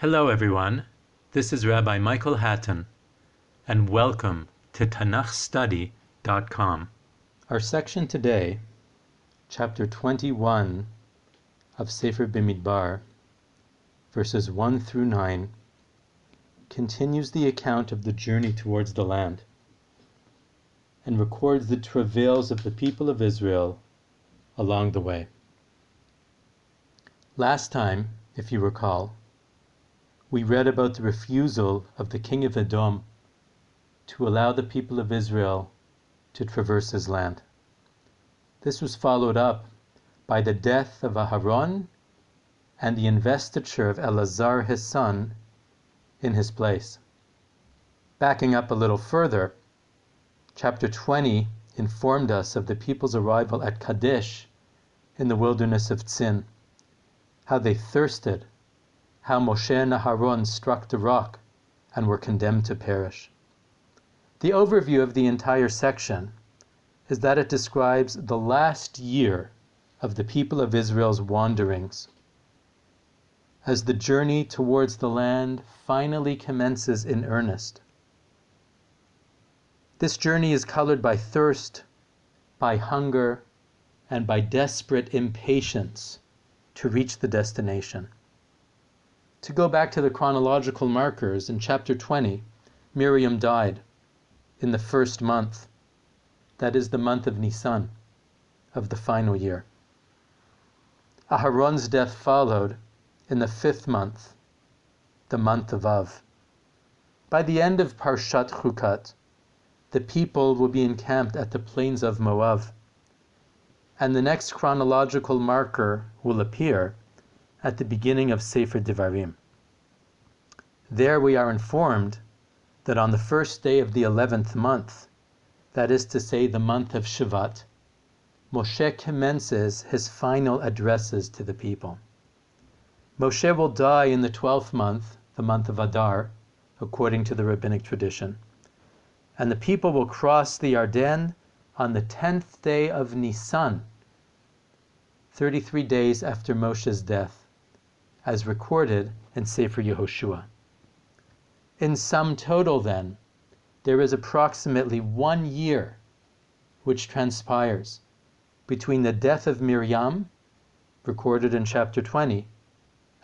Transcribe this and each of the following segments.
Hello, everyone. This is Rabbi Michael Hattin, and welcome to TanachStudy.com. Our section today, chapter 21 of Sefer Bimidbar, verses 1 through 9, continues the account of the journey towards the land and records the travails of the people of Israel along the way. Last time, if you recall, we read about the refusal of the king of Edom to allow the people of Israel to traverse his land. This was followed up by the death of Aharon and the investiture of Elazar his son in his place. Backing up a little further, chapter 20 informed us of the people's arrival at Kadesh in the wilderness of Tzin, how they thirsted how Moshe and Aharon struck the rock and were condemned to perish. The overview of the entire section is that it describes the last year of the people of Israel's wanderings as the journey towards the land finally commences in earnest. This journey is colored by thirst, by hunger, and by desperate impatience to reach the destination. To go back to the chronological markers, in chapter 20, Miriam died in the first month. That is the month of Nisan, of the final year. Aharon's death followed in the fifth month, the month of Av. By the end of Parshat Chukat, the people will be encamped at the plains of Moab, and the next chronological marker will appear at the beginning of Sefer Devarim. There we are informed that on the first day of the eleventh month, that is to say, the month of Shevat, Moshe commences his final addresses to the people. Moshe will die in the twelfth month, the month of Adar, according to the rabbinic tradition, and the people will cross the Yarden on the tenth day of Nisan, 33 days after Moshe's death as recorded in Sefer Yehoshua. In sum total, then, there is approximately one year which transpires between the death of Miriam, recorded in chapter 20,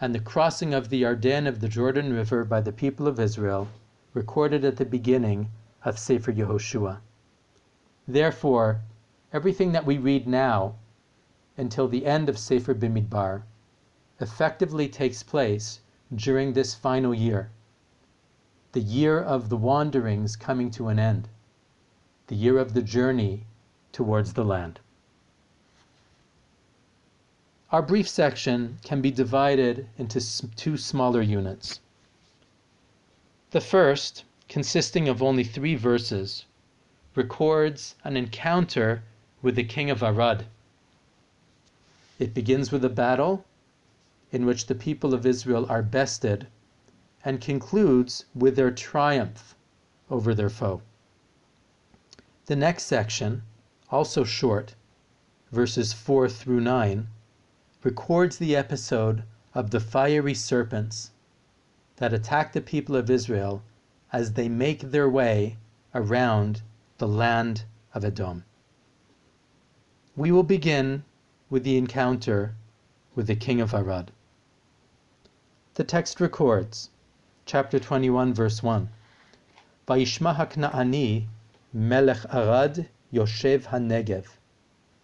and the crossing of the Yarden of the Jordan River by the people of Israel, recorded at the beginning of Sefer Yehoshua. Therefore, everything that we read now until the end of Sefer Bimidbar effectively takes place during this final year, the year of the wanderings coming to an end, the year of the journey towards the land. Our brief section can be divided into two smaller units. The first, consisting of only three verses, records an encounter with the king of Arad. It begins with a battle in which the people of Israel are bested, and concludes with their triumph over their foe. The next section, also short, verses 4 through 9, records the episode of the fiery serpents that attack the people of Israel as they make their way around the land of Edom. We will begin with the encounter with the king of Arad. The text records, chapter 21, verse 1. Vayishma haknaani melech Arad yoshev hanegev,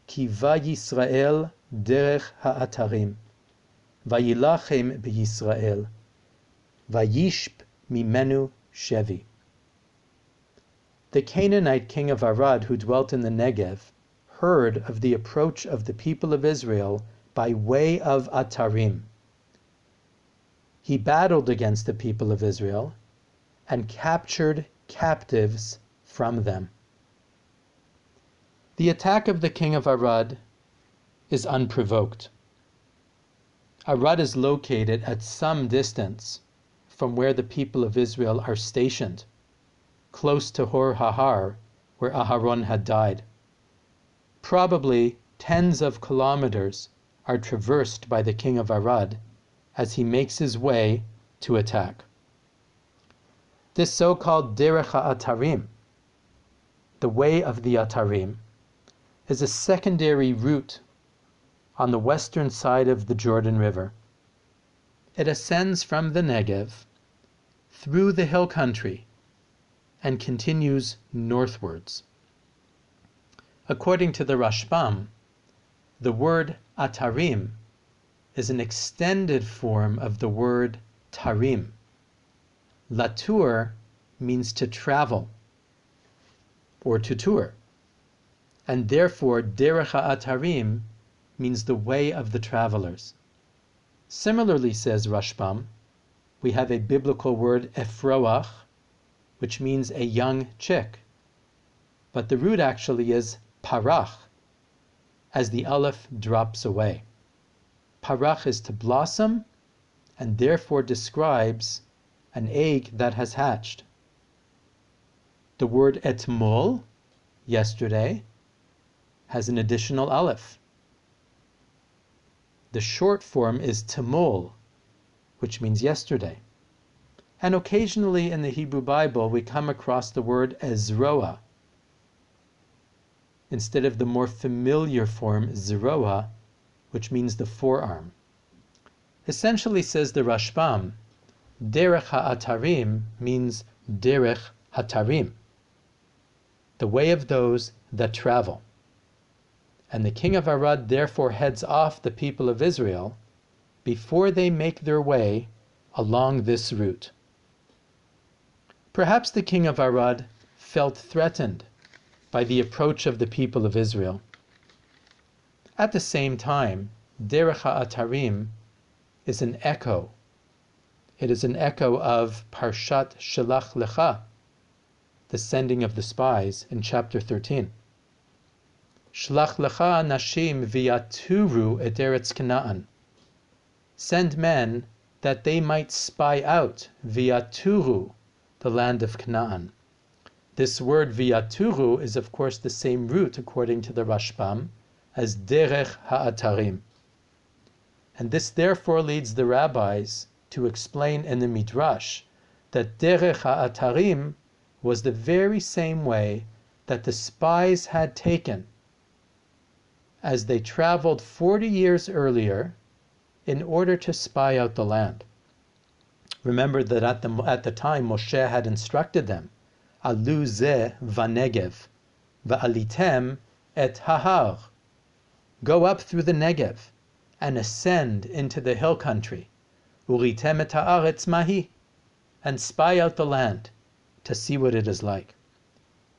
ki Yisrael derech ha'atarim, vayilachem b'Yisrael, vayishp mimenu shevi. The Canaanite king of Arad, who dwelt in the Negev, heard of the approach of the people of Israel by way of Atarim he battled against the people of Israel and captured captives from them. The attack of the king of Arad is unprovoked. Arad is located at some distance from where the people of Israel are stationed, close to Hor Hahar, where Aharon had died. Probably tens of kilometers are traversed by the king of Arad as he makes his way to attack. This so called Derech Atarim, the way of the Atarim, is a secondary route on the western side of the Jordan River. It ascends from the Negev through the hill country and continues northwards. According to the Rashbam, the word Atarim is an extended form of the word Tarim. Latour means to travel or to tour and therefore derech atarim means the way of the travelers. Similarly, says Rashbam, we have a biblical word efroach, which means a young chick, but the root actually is parach, as the aleph drops away. Parach is to blossom, and therefore describes an egg that has hatched. The word etmol, yesterday, has an additional aleph. The short form is tamol, which means yesterday. And occasionally in the Hebrew Bible, we come across the word ezroa instead of the more familiar form zeroa, which means the forearm. Essentially, says the Rashbam, derech ha'atarim means derech hatarim, the way of those that travel. And the king of Arad therefore heads off the people of Israel before they make their way along this route. Perhaps the king of Arad felt threatened by the approach of the people of Israel. At the same time, Derech Atarim is an echo. It is an echo of Parshat Shelach Lecha, the sending of the spies in chapter 13. Shlach lecha nashim v'yaturu et eretz Canaan. Send men that they might spy out v'yaturu, the land of Canaan. This word v'yaturu is of course the same root according to the Rashbam as derech ha'atarim. And this therefore leads the rabbis to explain in the Midrash that derech ha'atarim was the very same way that the spies had taken as they traveled 40 years earlier in order to spy out the land. Remember that at the, at the time Moshe had instructed them, Alu ze vanegev, va'alitem et hahar. Go up through the Negev and ascend into the hill country, uritem et haaretz mahi, and spy out the land to see what it is like.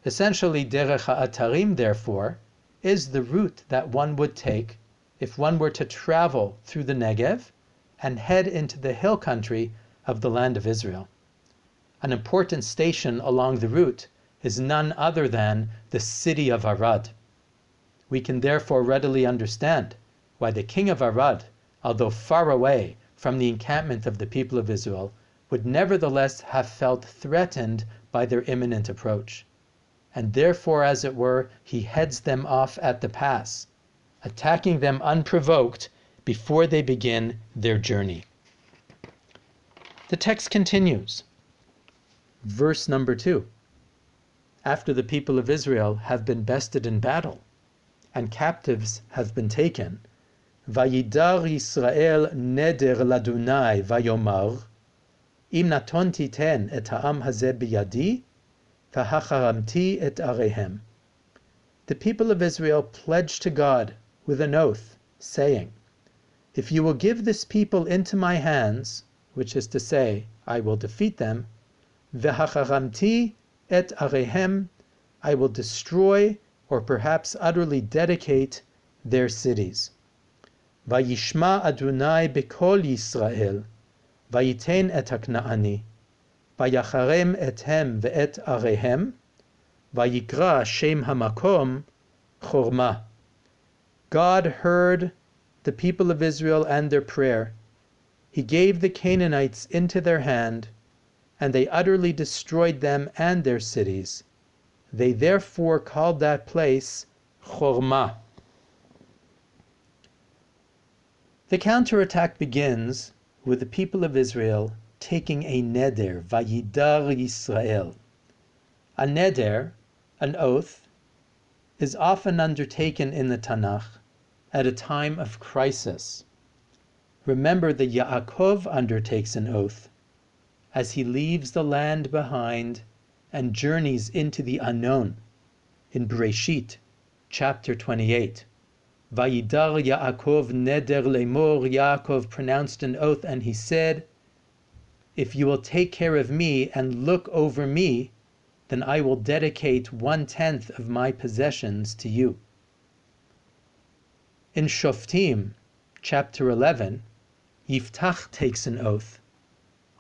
Essentially, derech ha'atarim, therefore, is the route that one would take if one were to travel through the Negev and head into the hill country of the land of Israel. An important station along the route is none other than the city of Arad. We can therefore readily understand why the king of Arad, although far away from the encampment of the people of Israel, would nevertheless have felt threatened by their imminent approach and therefore, as it were, he heads them off at the pass, attacking them unprovoked before they begin their journey. The text continues. Verse number two. After the people of Israel have been bested in battle, and captives have been taken, Vayidar Israel neder ladunai vayomar, im natonti ten et ha'am hazeh biyadi, Vahacharamti et arehem. The people of Israel pledged to God with an oath, saying, If you will give this people into my hands, which is to say, I will defeat them, Vahacharamti et arehem, I will destroy or perhaps utterly dedicate their cities. Vayishma Adonai Bekol Yisrael, Vayiten et Haknaani, Vayacharem ethem ve'et Arehem, Vayikra Shem Hamakom Chorma. God heard the people of Israel and their prayer. He gave the Canaanites into their hand, and they utterly destroyed them and their cities. They therefore called that place Chorma. The counterattack begins with the people of Israel taking a neder, Vayidar Yisrael. A neder, an oath, is often undertaken in the Tanakh at a time of crisis. Remember that Yaakov undertakes an oath as he leaves the land behind and journeys into the unknown in Breshit, chapter 28. Vayidar Yaakov neder lemor, Yaakov pronounced an oath and he said, If you will take care of me and look over me, then I will dedicate one tenth of my possessions to you. In Shoftim, chapter 11, Yiftach takes an oath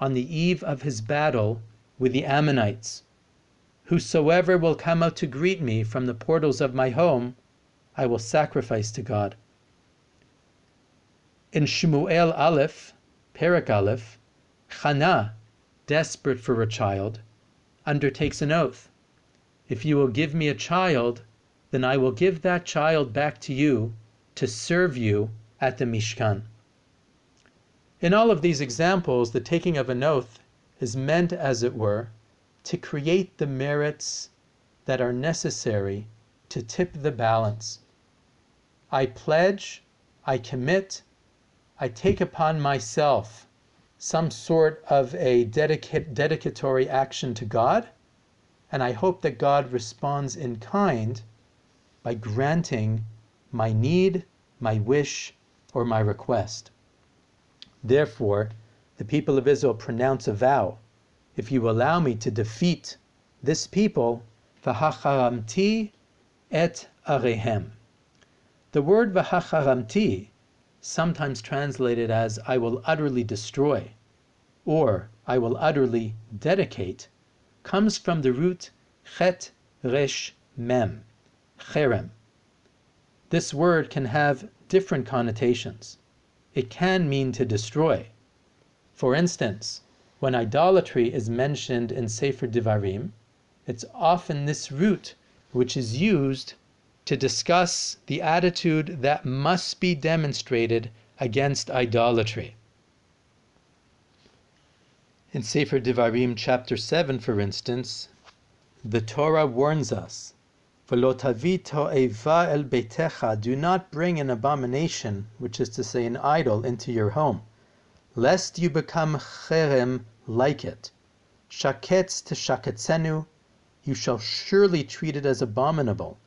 on the eve of his battle with the Ammonites Whosoever will come out to greet me from the portals of my home, I will sacrifice to God. In Shmuel Aleph, Perak Aleph, Chana, desperate for a child, undertakes an oath. If you will give me a child, then I will give that child back to you to serve you at the Mishkan. In all of these examples, the taking of an oath is meant, as it were, to create the merits that are necessary to tip the balance. I pledge, I commit, I take upon myself some sort of a dedica- dedicatory action to God, and I hope that God responds in kind by granting my need, my wish, or my request. Therefore, the people of Israel pronounce a vow if you allow me to defeat this people, v'hacharamti et arehem. The word v'hacharamti, sometimes translated as I will utterly destroy, or I will utterly dedicate, comes from the root chet resh mem, cherem. This word can have different connotations. It can mean to destroy. For instance, when idolatry is mentioned in Sefer Devarim, it's often this root which is used to discuss the attitude that must be demonstrated against idolatry. In Sefer Devarim, chapter 7, for instance, the Torah warns us do not bring an abomination, which is to say, an idol, into your home, lest you become cherem like it. Shaketz to shaketzenu, you shall surely treat it as abominable.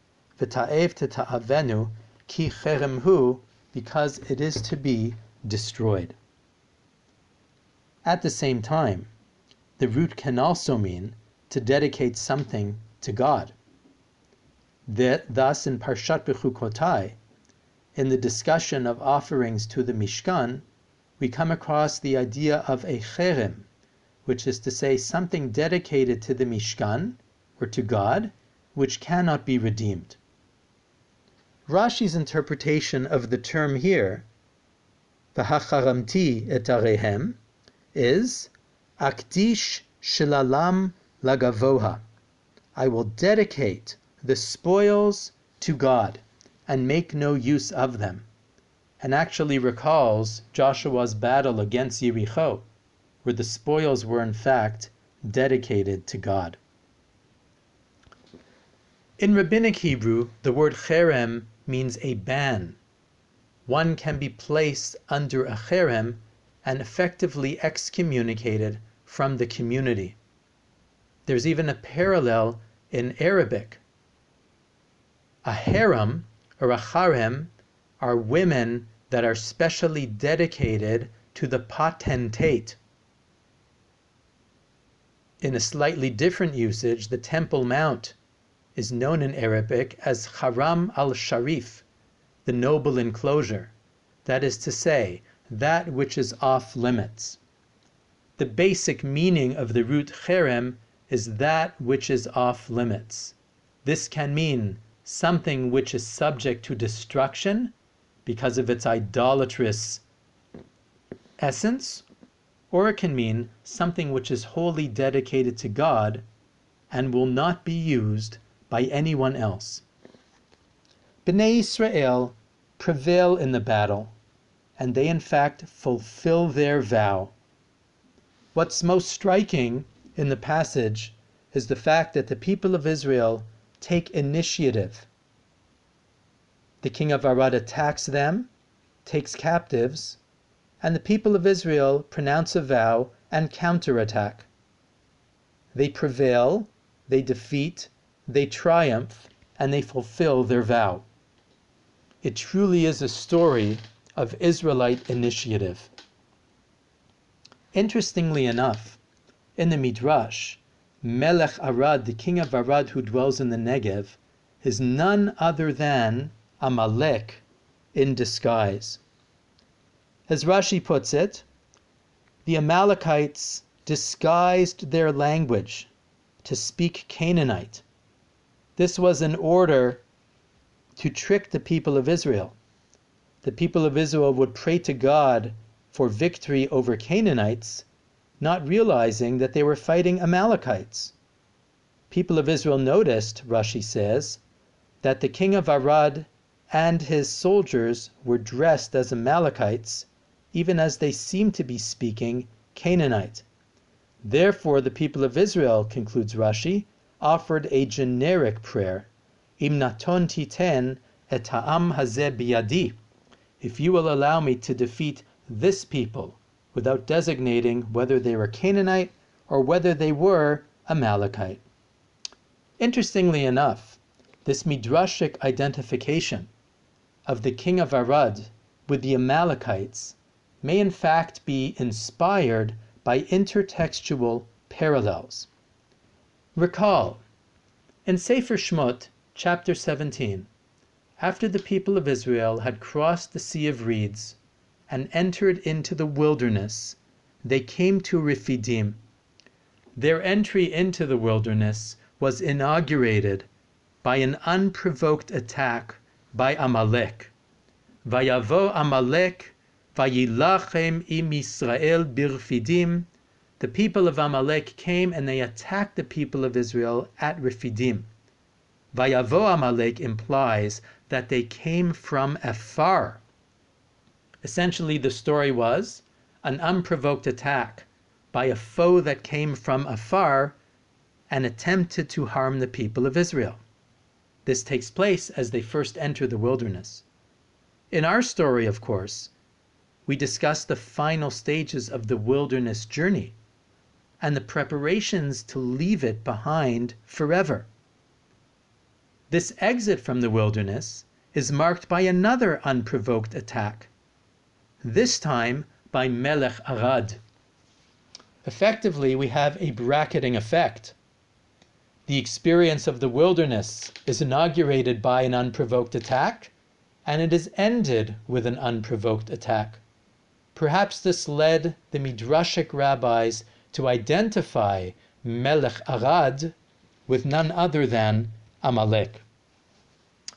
V'ta'ev to ta'avenu, ki cheremhu, because it is to be destroyed. At the same time, the root can also mean to dedicate something to God. Thus, in Parshat Bechukotai, in the discussion of offerings to the Mishkan, we come across the idea of a cherem, which is to say something dedicated to the Mishkan, or to God, which cannot be redeemed. Rashi's interpretation of the term here, V'hacharamti et arehem, is Akdish shilalam lagavoha. I will dedicate the spoils to God and make no use of them. And actually recalls Joshua's battle against Yericho, where the spoils were in fact dedicated to God. In Rabbinic Hebrew, the word cherem means a ban. One can be placed under a cherem and effectively excommunicated from the community. There's even a parallel in Arabic. A harem or a harem are women that are specially dedicated to the potentate in a slightly different usage, the Temple Mount is known in Arabic as Haram al Sharif, the noble enclosure, that is to say, that which is off limits. The basic meaning of the root cherem is that which is off limits. This can mean something which is subject to destruction because of its idolatrous essence, or it can mean something which is wholly dedicated to God and will not be used by anyone else. Bnei Israel prevail in the battle, and they in fact fulfill their vow. What's most striking in the passage is the fact that the people of Israel take initiative. The king of Arad attacks them, takes captives, and the people of Israel pronounce a vow and counterattack. They prevail, they defeat, they triumph, and they fulfill their vow. It truly is a story of Israelite initiative. Interestingly enough, in the Midrash, Melech Arad, the king of Arad who dwells in the Negev, is none other than Amalek in disguise. As Rashi puts it, the Amalekites disguised their language to speak Canaanite. This was in order to trick the people of Israel. The people of Israel would pray to God for victory over Canaanites, not realizing that they were fighting Amalekites. People of Israel noticed, Rashi says, that the king of Arad and his soldiers were dressed as Amalekites, even as they seemed to be speaking Canaanite. Therefore, the people of Israel, concludes Rashi, offered a generic prayer, Im naton titen et ha'am hazeh biyadi, if you will allow me to defeat this people, without designating whether they were Canaanite or whether they were Amalekite. Interestingly enough, this midrashic identification of the king of Arad with the Amalekites may in fact be inspired by intertextual parallels. Recall, in Sefer Shmot, chapter 17, after the people of Israel had crossed the Sea of Reeds, and entered into the wilderness, they came to Rephidim. Their entry into the wilderness was inaugurated by an unprovoked attack by Amalek. Vayavo Amalek vayilachem im Israel birfidim. The people of Amalek came and they attacked the people of Israel at Rephidim. Vayavo Amalek implies that they came from afar. Essentially, the story was an unprovoked attack by a foe that came from afar and attempted to harm the people of Israel. This takes place as they first enter the wilderness. In our story, of course, we discuss the final stages of the wilderness journey and the preparations to leave it behind forever. This exit from the wilderness is marked by another unprovoked attack this time by Melech Arad. Effectively, we have a bracketing effect. The experience of the wilderness is inaugurated by an unprovoked attack, and it is ended with an unprovoked attack. Perhaps this led the Midrashic rabbis to identify Melech Arad with none other than Amalek.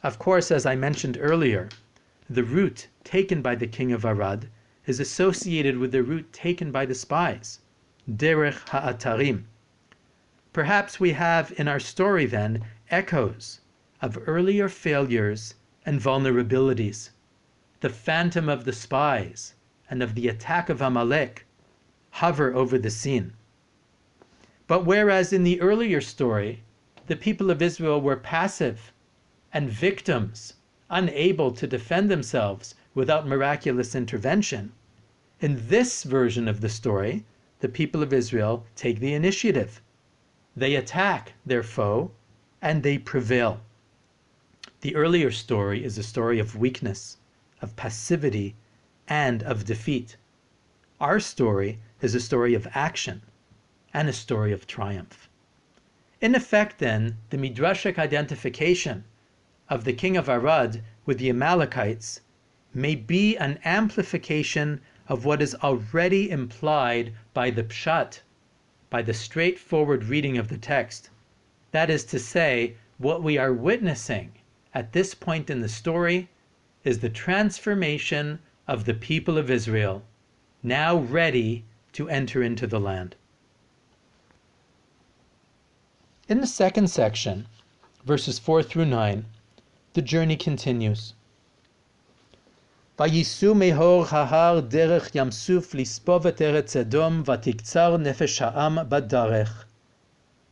Of course, as I mentioned earlier, the route taken by the king of Arad is associated with the route taken by the spies, Derech Ha'atarim. Perhaps we have in our story then echoes of earlier failures and vulnerabilities. The phantom of the spies and of the attack of Amalek hover over the scene. But whereas in the earlier story, the people of Israel were passive and victims unable to defend themselves without miraculous intervention. In this version of the story, the people of Israel take the initiative. They attack their foe and they prevail. The earlier story is a story of weakness, of passivity, and of defeat. Our story is a story of action and a story of triumph. In effect, then, the Midrashic identification of the king of Arad with the Amalekites may be an amplification of what is already implied by the pshat, by the straightforward reading of the text. That is to say, what we are witnessing at this point in the story is the transformation of the people of Israel, now ready to enter into the land. In the second section, verses 4 through 9, the journey continues. ויסעו מהור ההר דרך ים סוף לספוב את ארץ אדום, ותקצר נפש העם בדרך.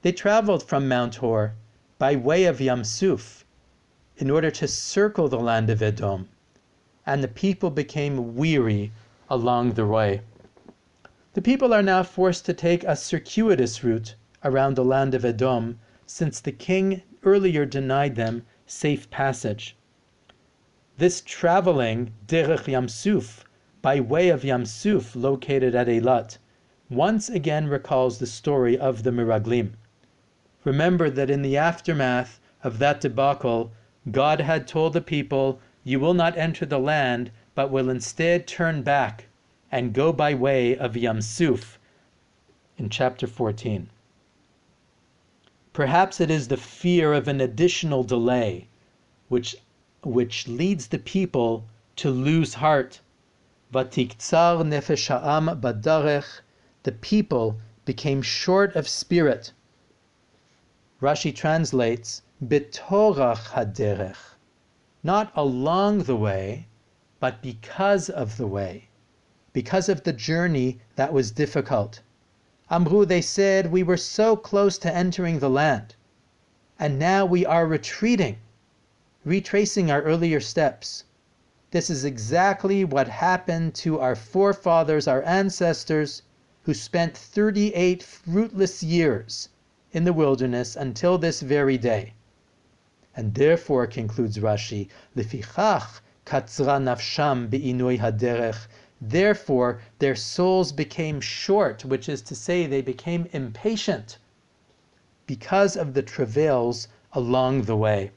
They traveled from Mount Hor by way of Yam Suf in order to circle the land of Edom, and the people became weary along the way. The people are now forced to take a circuitous route around the land of Edom, since the king earlier denied them safe passage. This traveling derech Yamsuf, by way of Yamsuf, located at Eilat, once again recalls the story of the Miraglim. Remember that in the aftermath of that debacle, God had told the people, You will not enter the land, but will instead turn back and go by way of Yamsuf in chapter 14. Perhaps it is the fear of an additional delay which, which leads the people to lose heart. Vatiktsar nefesh ha'am badarech, the people became short of spirit. Rashi translates, Betorach haderech, not along the way, but because of the way, because of the journey that was difficult. Amru, they said, we were so close to entering the land, and now we are retreating, retracing our earlier steps. This is exactly what happened to our forefathers, our ancestors, who spent 38 fruitless years in the wilderness until this very day. And therefore, concludes Rashi, Lefichach katzra nafsham be'inui haderech. Therefore, their souls became short, which is to say, they became impatient because of the travails along the way.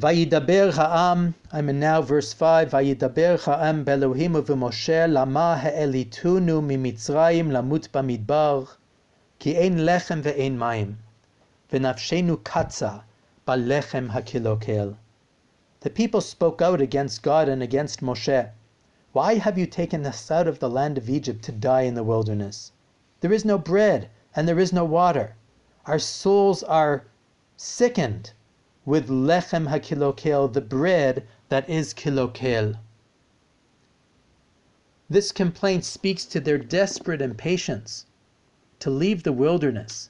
Vayidaber ha'am, I'm in now verse 5, Vayidaber ha'am belohim uv'moshe lama ha'elitunu mimitzrayim lamut bamidbar, ki ein lechem ve'ein mayim, v'nafshenu katza balechem hakilokel. The people spoke out against God and against Moshe. Why have you taken us out of the land of Egypt to die in the wilderness? There is no bread and there is no water. Our souls are sickened with lechem hakilokel, the bread that is kilokel. This complaint speaks to their desperate impatience to leave the wilderness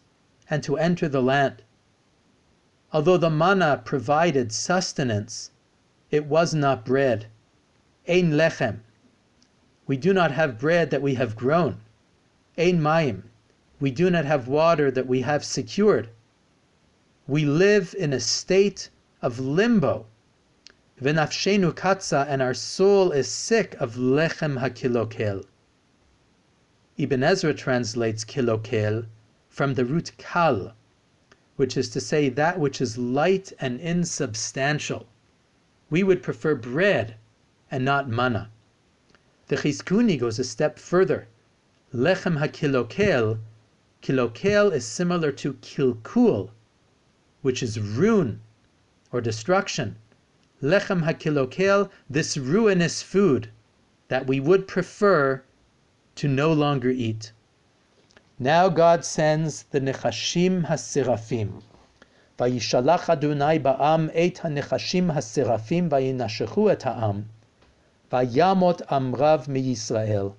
and to enter the land. Although the manna provided sustenance, it was not bread. Ein lechem. We do not have bread that we have grown. Ein mayim. We do not have water that we have secured we live in a state of limbo. V'nafshenu katza, and our soul is sick of lechem hakilokel. Ibn Ezra translates kilokel from the root kal, which is to say that which is light and insubstantial. We would prefer bread and not manna. The Chizkuni goes a step further. Lechem hakilokel, kilokel is similar to kilkul, which is ruin or destruction. Lechem hakilokel, this ruinous food that we would prefer to no longer eat. Now God sends the Nechashim HaSerafim. Vayishalach Adonai ba'am et ha-nechashim ha-serafim vayinashechu et ha'am. Vayamot amrav mi-Yisrael.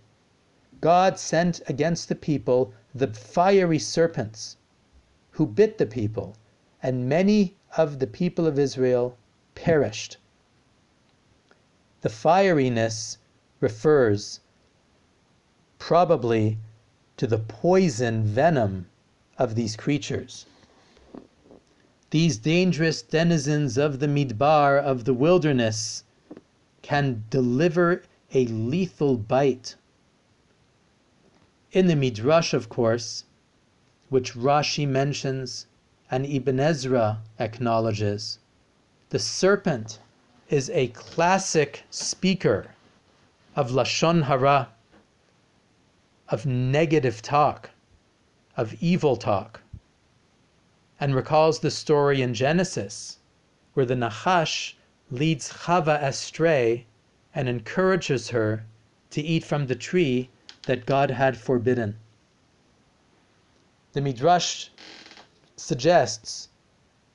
God sent against the people the fiery serpents who bit the people and many of the people of Israel perished. The fieriness refers probably to the poison venom of these creatures. These dangerous denizens of the midbar, of the wilderness, can deliver a lethal bite. In the Midrash, of course, which Rashi mentions, and Ibn Ezra acknowledges, the serpent is a classic speaker of Lashon Hara, of negative talk, of evil talk, and recalls the story in Genesis where the Nachash leads Chava astray and encourages her to eat from the tree that God had forbidden. The Midrash suggests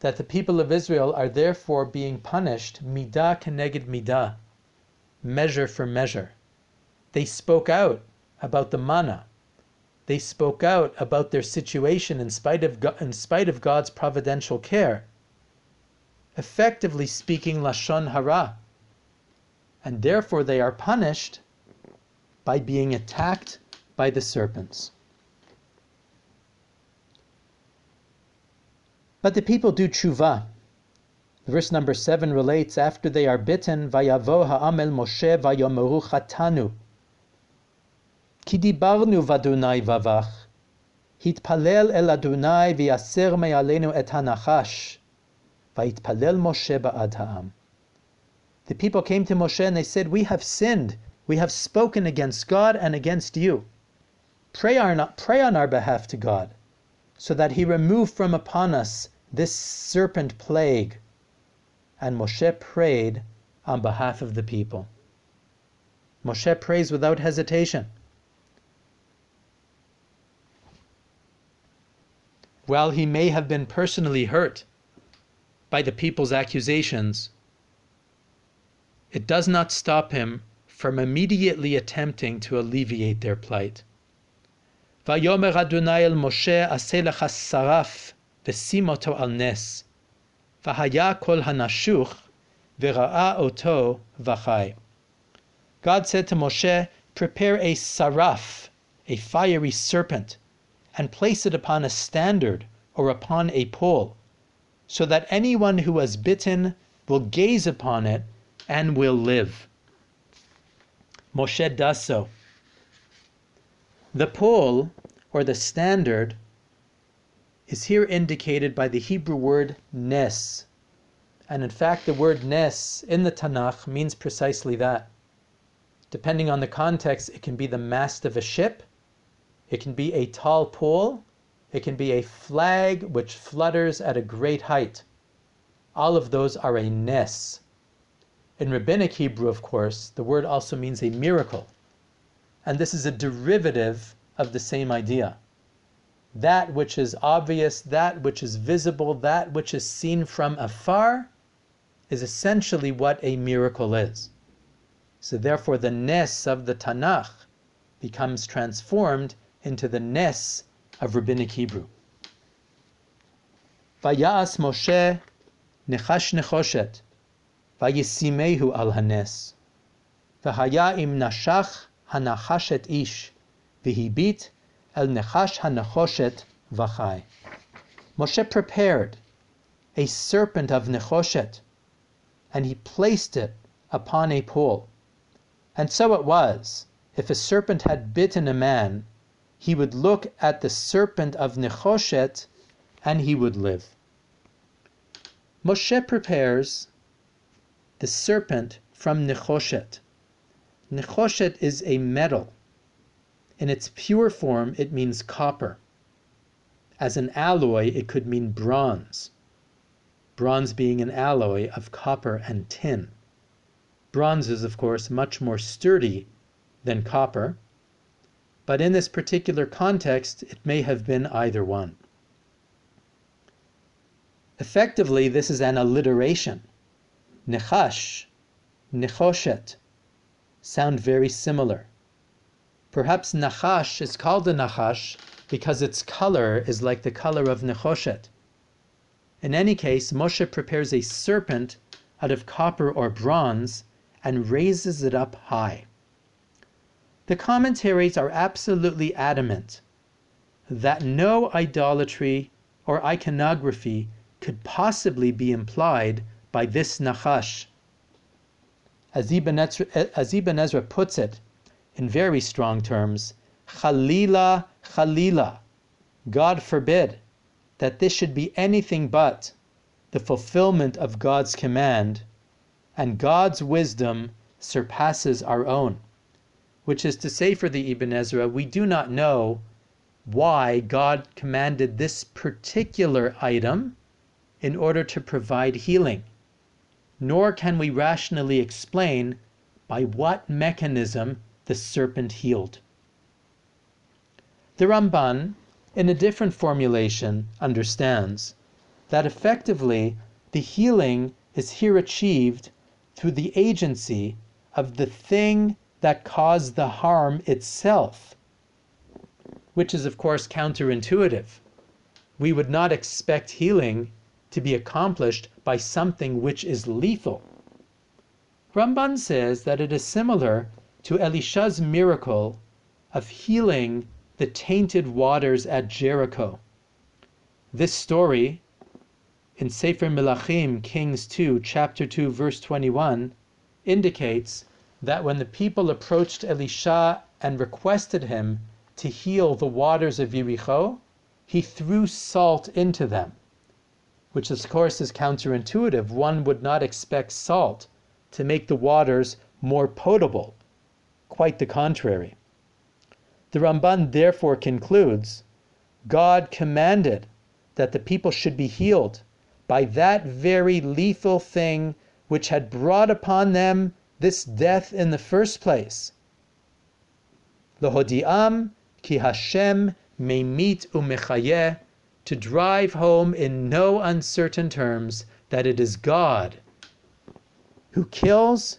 that the people of Israel are therefore being punished midah keneged midah, measure for measure. They spoke out about the manna. They spoke out about their situation in spite of, in spite of God's providential care. Effectively speaking Lashon Hara. And therefore they are punished by being attacked by the serpents. But the people do tshuva. Verse number seven relates after they are bitten, Vayavo ha'amel Moshe vayomeru chatanu. Kidibarnu vadunai vavach. Hitpalel el Adunai viaser me'alenu et hanachash. Vayitpalel Moshe ba'ad ha'am. The people came to Moshe and they said, We have sinned. We have spoken against God and against you. Pray, our, pray on our behalf to God, so that He remove from upon us this serpent plague. And Moshe prayed on behalf of the people. Moshe prays without hesitation. While he may have been personally hurt by the people's accusations, it does not stop him from immediately attempting to alleviate their plight. Vayomer Adonai el Moshe aseh saraf ושים אותו על נס. והיה כל הנשוך וראה אותו וחי. God said to Moshe, prepare a saraf, a fiery serpent, and place it upon a standard or upon a pole, so that anyone who was bitten will gaze upon it and will live. Moshe does so. The pole, or the standard, is here indicated by the Hebrew word nes. And in fact, the word nes in the Tanakh means precisely that. Depending on the context, it can be the mast of a ship, it can be a tall pole. It can be a flag which flutters at a great height. All of those are a nes. In Rabbinic Hebrew, of course, the word also means a miracle. And this is a derivative of the same idea. That which is obvious, that which is visible, that which is seen from afar, is essentially what a miracle is. So therefore, the ness of the Tanakh becomes transformed into the ness of Rabbinic Hebrew. Vayas Moshe nechash nechoshet, vayisimehu al hanes, v'haya im nashach hanachashet ish, v'hibit el nechash hanachoshet v'chai. Moshe prepared a serpent of nechoshet, and he placed it upon a pole. And so it was, if a serpent had bitten a man, he would look at the serpent of Nechoshet and he would live. Moshe prepares the serpent from Nechoshet. Nechoshet is a metal. In its pure form, it means copper. As an alloy, it could mean bronze. Bronze being an alloy of copper and tin. Bronze is, of course, much more sturdy than copper but in this particular context, it may have been either one. Effectively, this is an alliteration. Nechash, nechoshet sound very similar. Perhaps Nachash is called a Nachash because its color is like the color of Nechoshet. In any case, Moshe prepares a serpent out of copper or bronze and raises it up high. The commentaries are absolutely adamant that no idolatry or iconography could possibly be implied by this Nachash. As Ibn, Ezra, as Ibn Ezra puts it in very strong terms, Khalila, Khalila, God forbid that this should be anything but the fulfillment of God's command, and God's wisdom surpasses our own. Which is to say for the Ibn Ezra, we do not know why God commanded this particular item in order to provide healing, nor can we rationally explain by what mechanism the serpent healed. The Ramban, in a different formulation, understands that effectively the healing is here achieved through the agency of the thing that caused the harm itself, which is, of course, counterintuitive. We would not expect healing to be accomplished by something which is lethal. Ramban says that it is similar to Elisha's miracle of healing the tainted waters at Jericho. This story in Sefer Melachim, Kings 2, chapter 2, verse 21, indicates that when the people approached Elisha and requested him to heal the waters of Yericho, he threw salt into them, which of course is counterintuitive. One would not expect salt to make the waters more potable. Quite the contrary. The Ramban therefore concludes God commanded that the people should be healed by that very lethal thing which had brought upon them this death in the first place. Lohodiam ki Hashem meimit umechayeh, to drive home in no uncertain terms that it is God who kills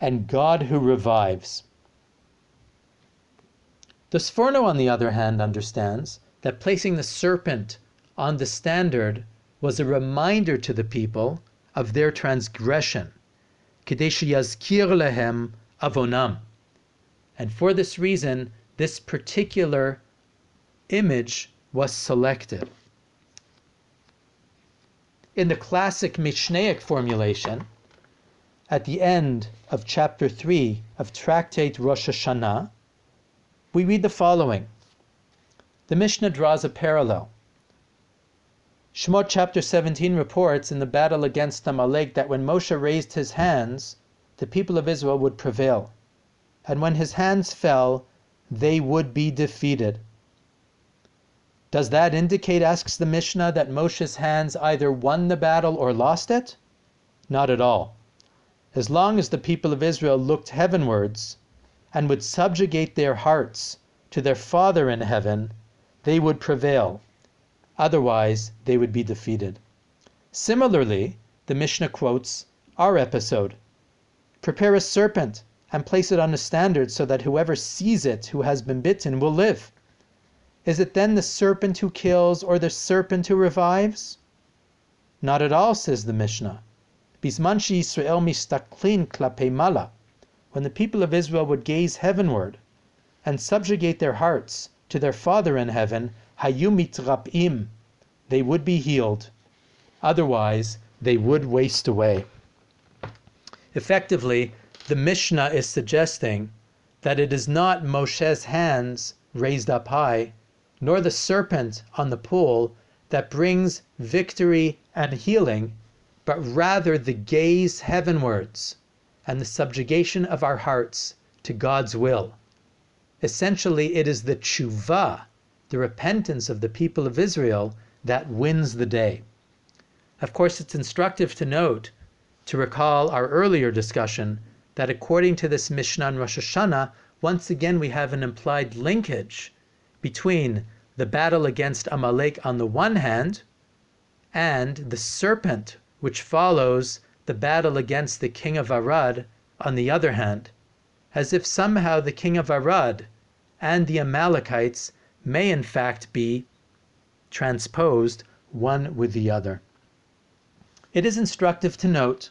and God who revives. The Sforno, on the other hand, understands that placing the serpent on the standard was a reminder to the people of their transgression. avonam. And for this reason, this particular image was selected. In the classic Mishnaic formulation, at the end of chapter 3 of Tractate Rosh Hashanah, we read the following. The Mishnah draws a parallel. Shemot chapter 17 reports in the battle against Amalek that when Moshe raised his hands, the people of Israel would prevail. And when his hands fell, they would be defeated. Does that indicate, asks the Mishnah, that Moshe's hands either won the battle or lost it? Not at all. As long as the people of Israel looked heavenwards and would subjugate their hearts to their Father in heaven, they would prevail. Otherwise, they would be defeated. Similarly, the Mishnah quotes our episode Prepare a serpent and place it on a standard so that whoever sees it who has been bitten will live. Is it then the serpent who kills or the serpent who revives? Not at all, says the Mishnah. Bisman Yisrael mistaklin klape mala, when the people of Israel would gaze heavenward and subjugate their hearts to their Father in heaven, hayu mitrapim, they would be healed. Otherwise, they would waste away. Effectively, the Mishnah is suggesting that it is not Moshe's hands raised up high, nor the serpent on the pool that brings victory and healing but rather the gaze heavenwards and the subjugation of our hearts to God's will. Essentially, it is the tshuva, the repentance of the people of Israel, that wins the day. Of course, it's instructive to note, to recall our earlier discussion, that according to this Mishnah on Rosh Hashanah, once again we have an implied linkage between the battle against Amalek on the one hand and the serpent which follows the battle against the king of Arad on the other hand, as if somehow the king of Arad and the Amalekites may in fact be transposed one with the other. It is instructive to note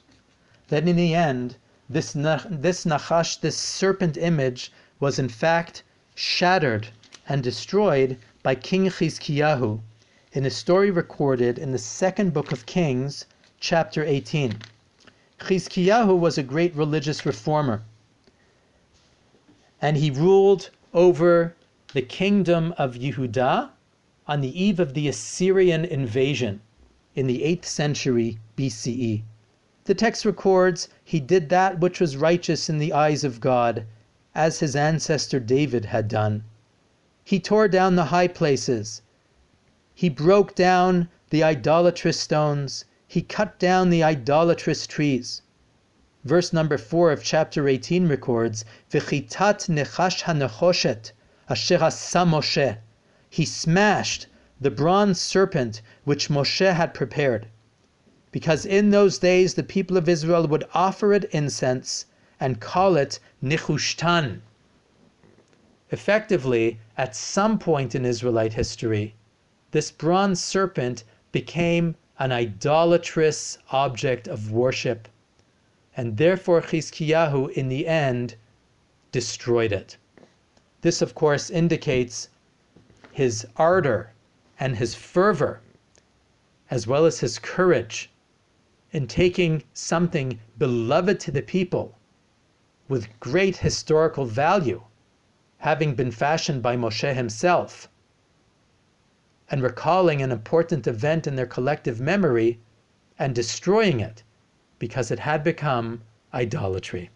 that in the end, this, this Nachash, this serpent image, was in fact shattered and destroyed by King Chizkiyahu in a story recorded in the second book of Kings, chapter 18. Chizkiyahu was a great religious reformer, and he ruled over the kingdom of Yehuda on the eve of the Assyrian invasion in the 8th century BCE. The text records he did that which was righteous in the eyes of God, as his ancestor David had done. He tore down the high places, he broke down the idolatrous stones, he cut down the idolatrous trees. Verse number 4 of chapter 18 records, V'chitat nechash hanechoshet asher Moshe. He smashed the bronze serpent which Moshe had prepared, because in those days the people of Israel would offer it incense and call it Nehushtan. Effectively, at some point in Israelite history, this bronze serpent became an idolatrous object of worship, and therefore Chizkiyahu in the end destroyed it. This, of course, indicates his ardor and his fervor, as well as his courage in taking something beloved to the people with great historical value, having been fashioned by Moshe himself, and recalling an important event in their collective memory and destroying it because it had become idolatry.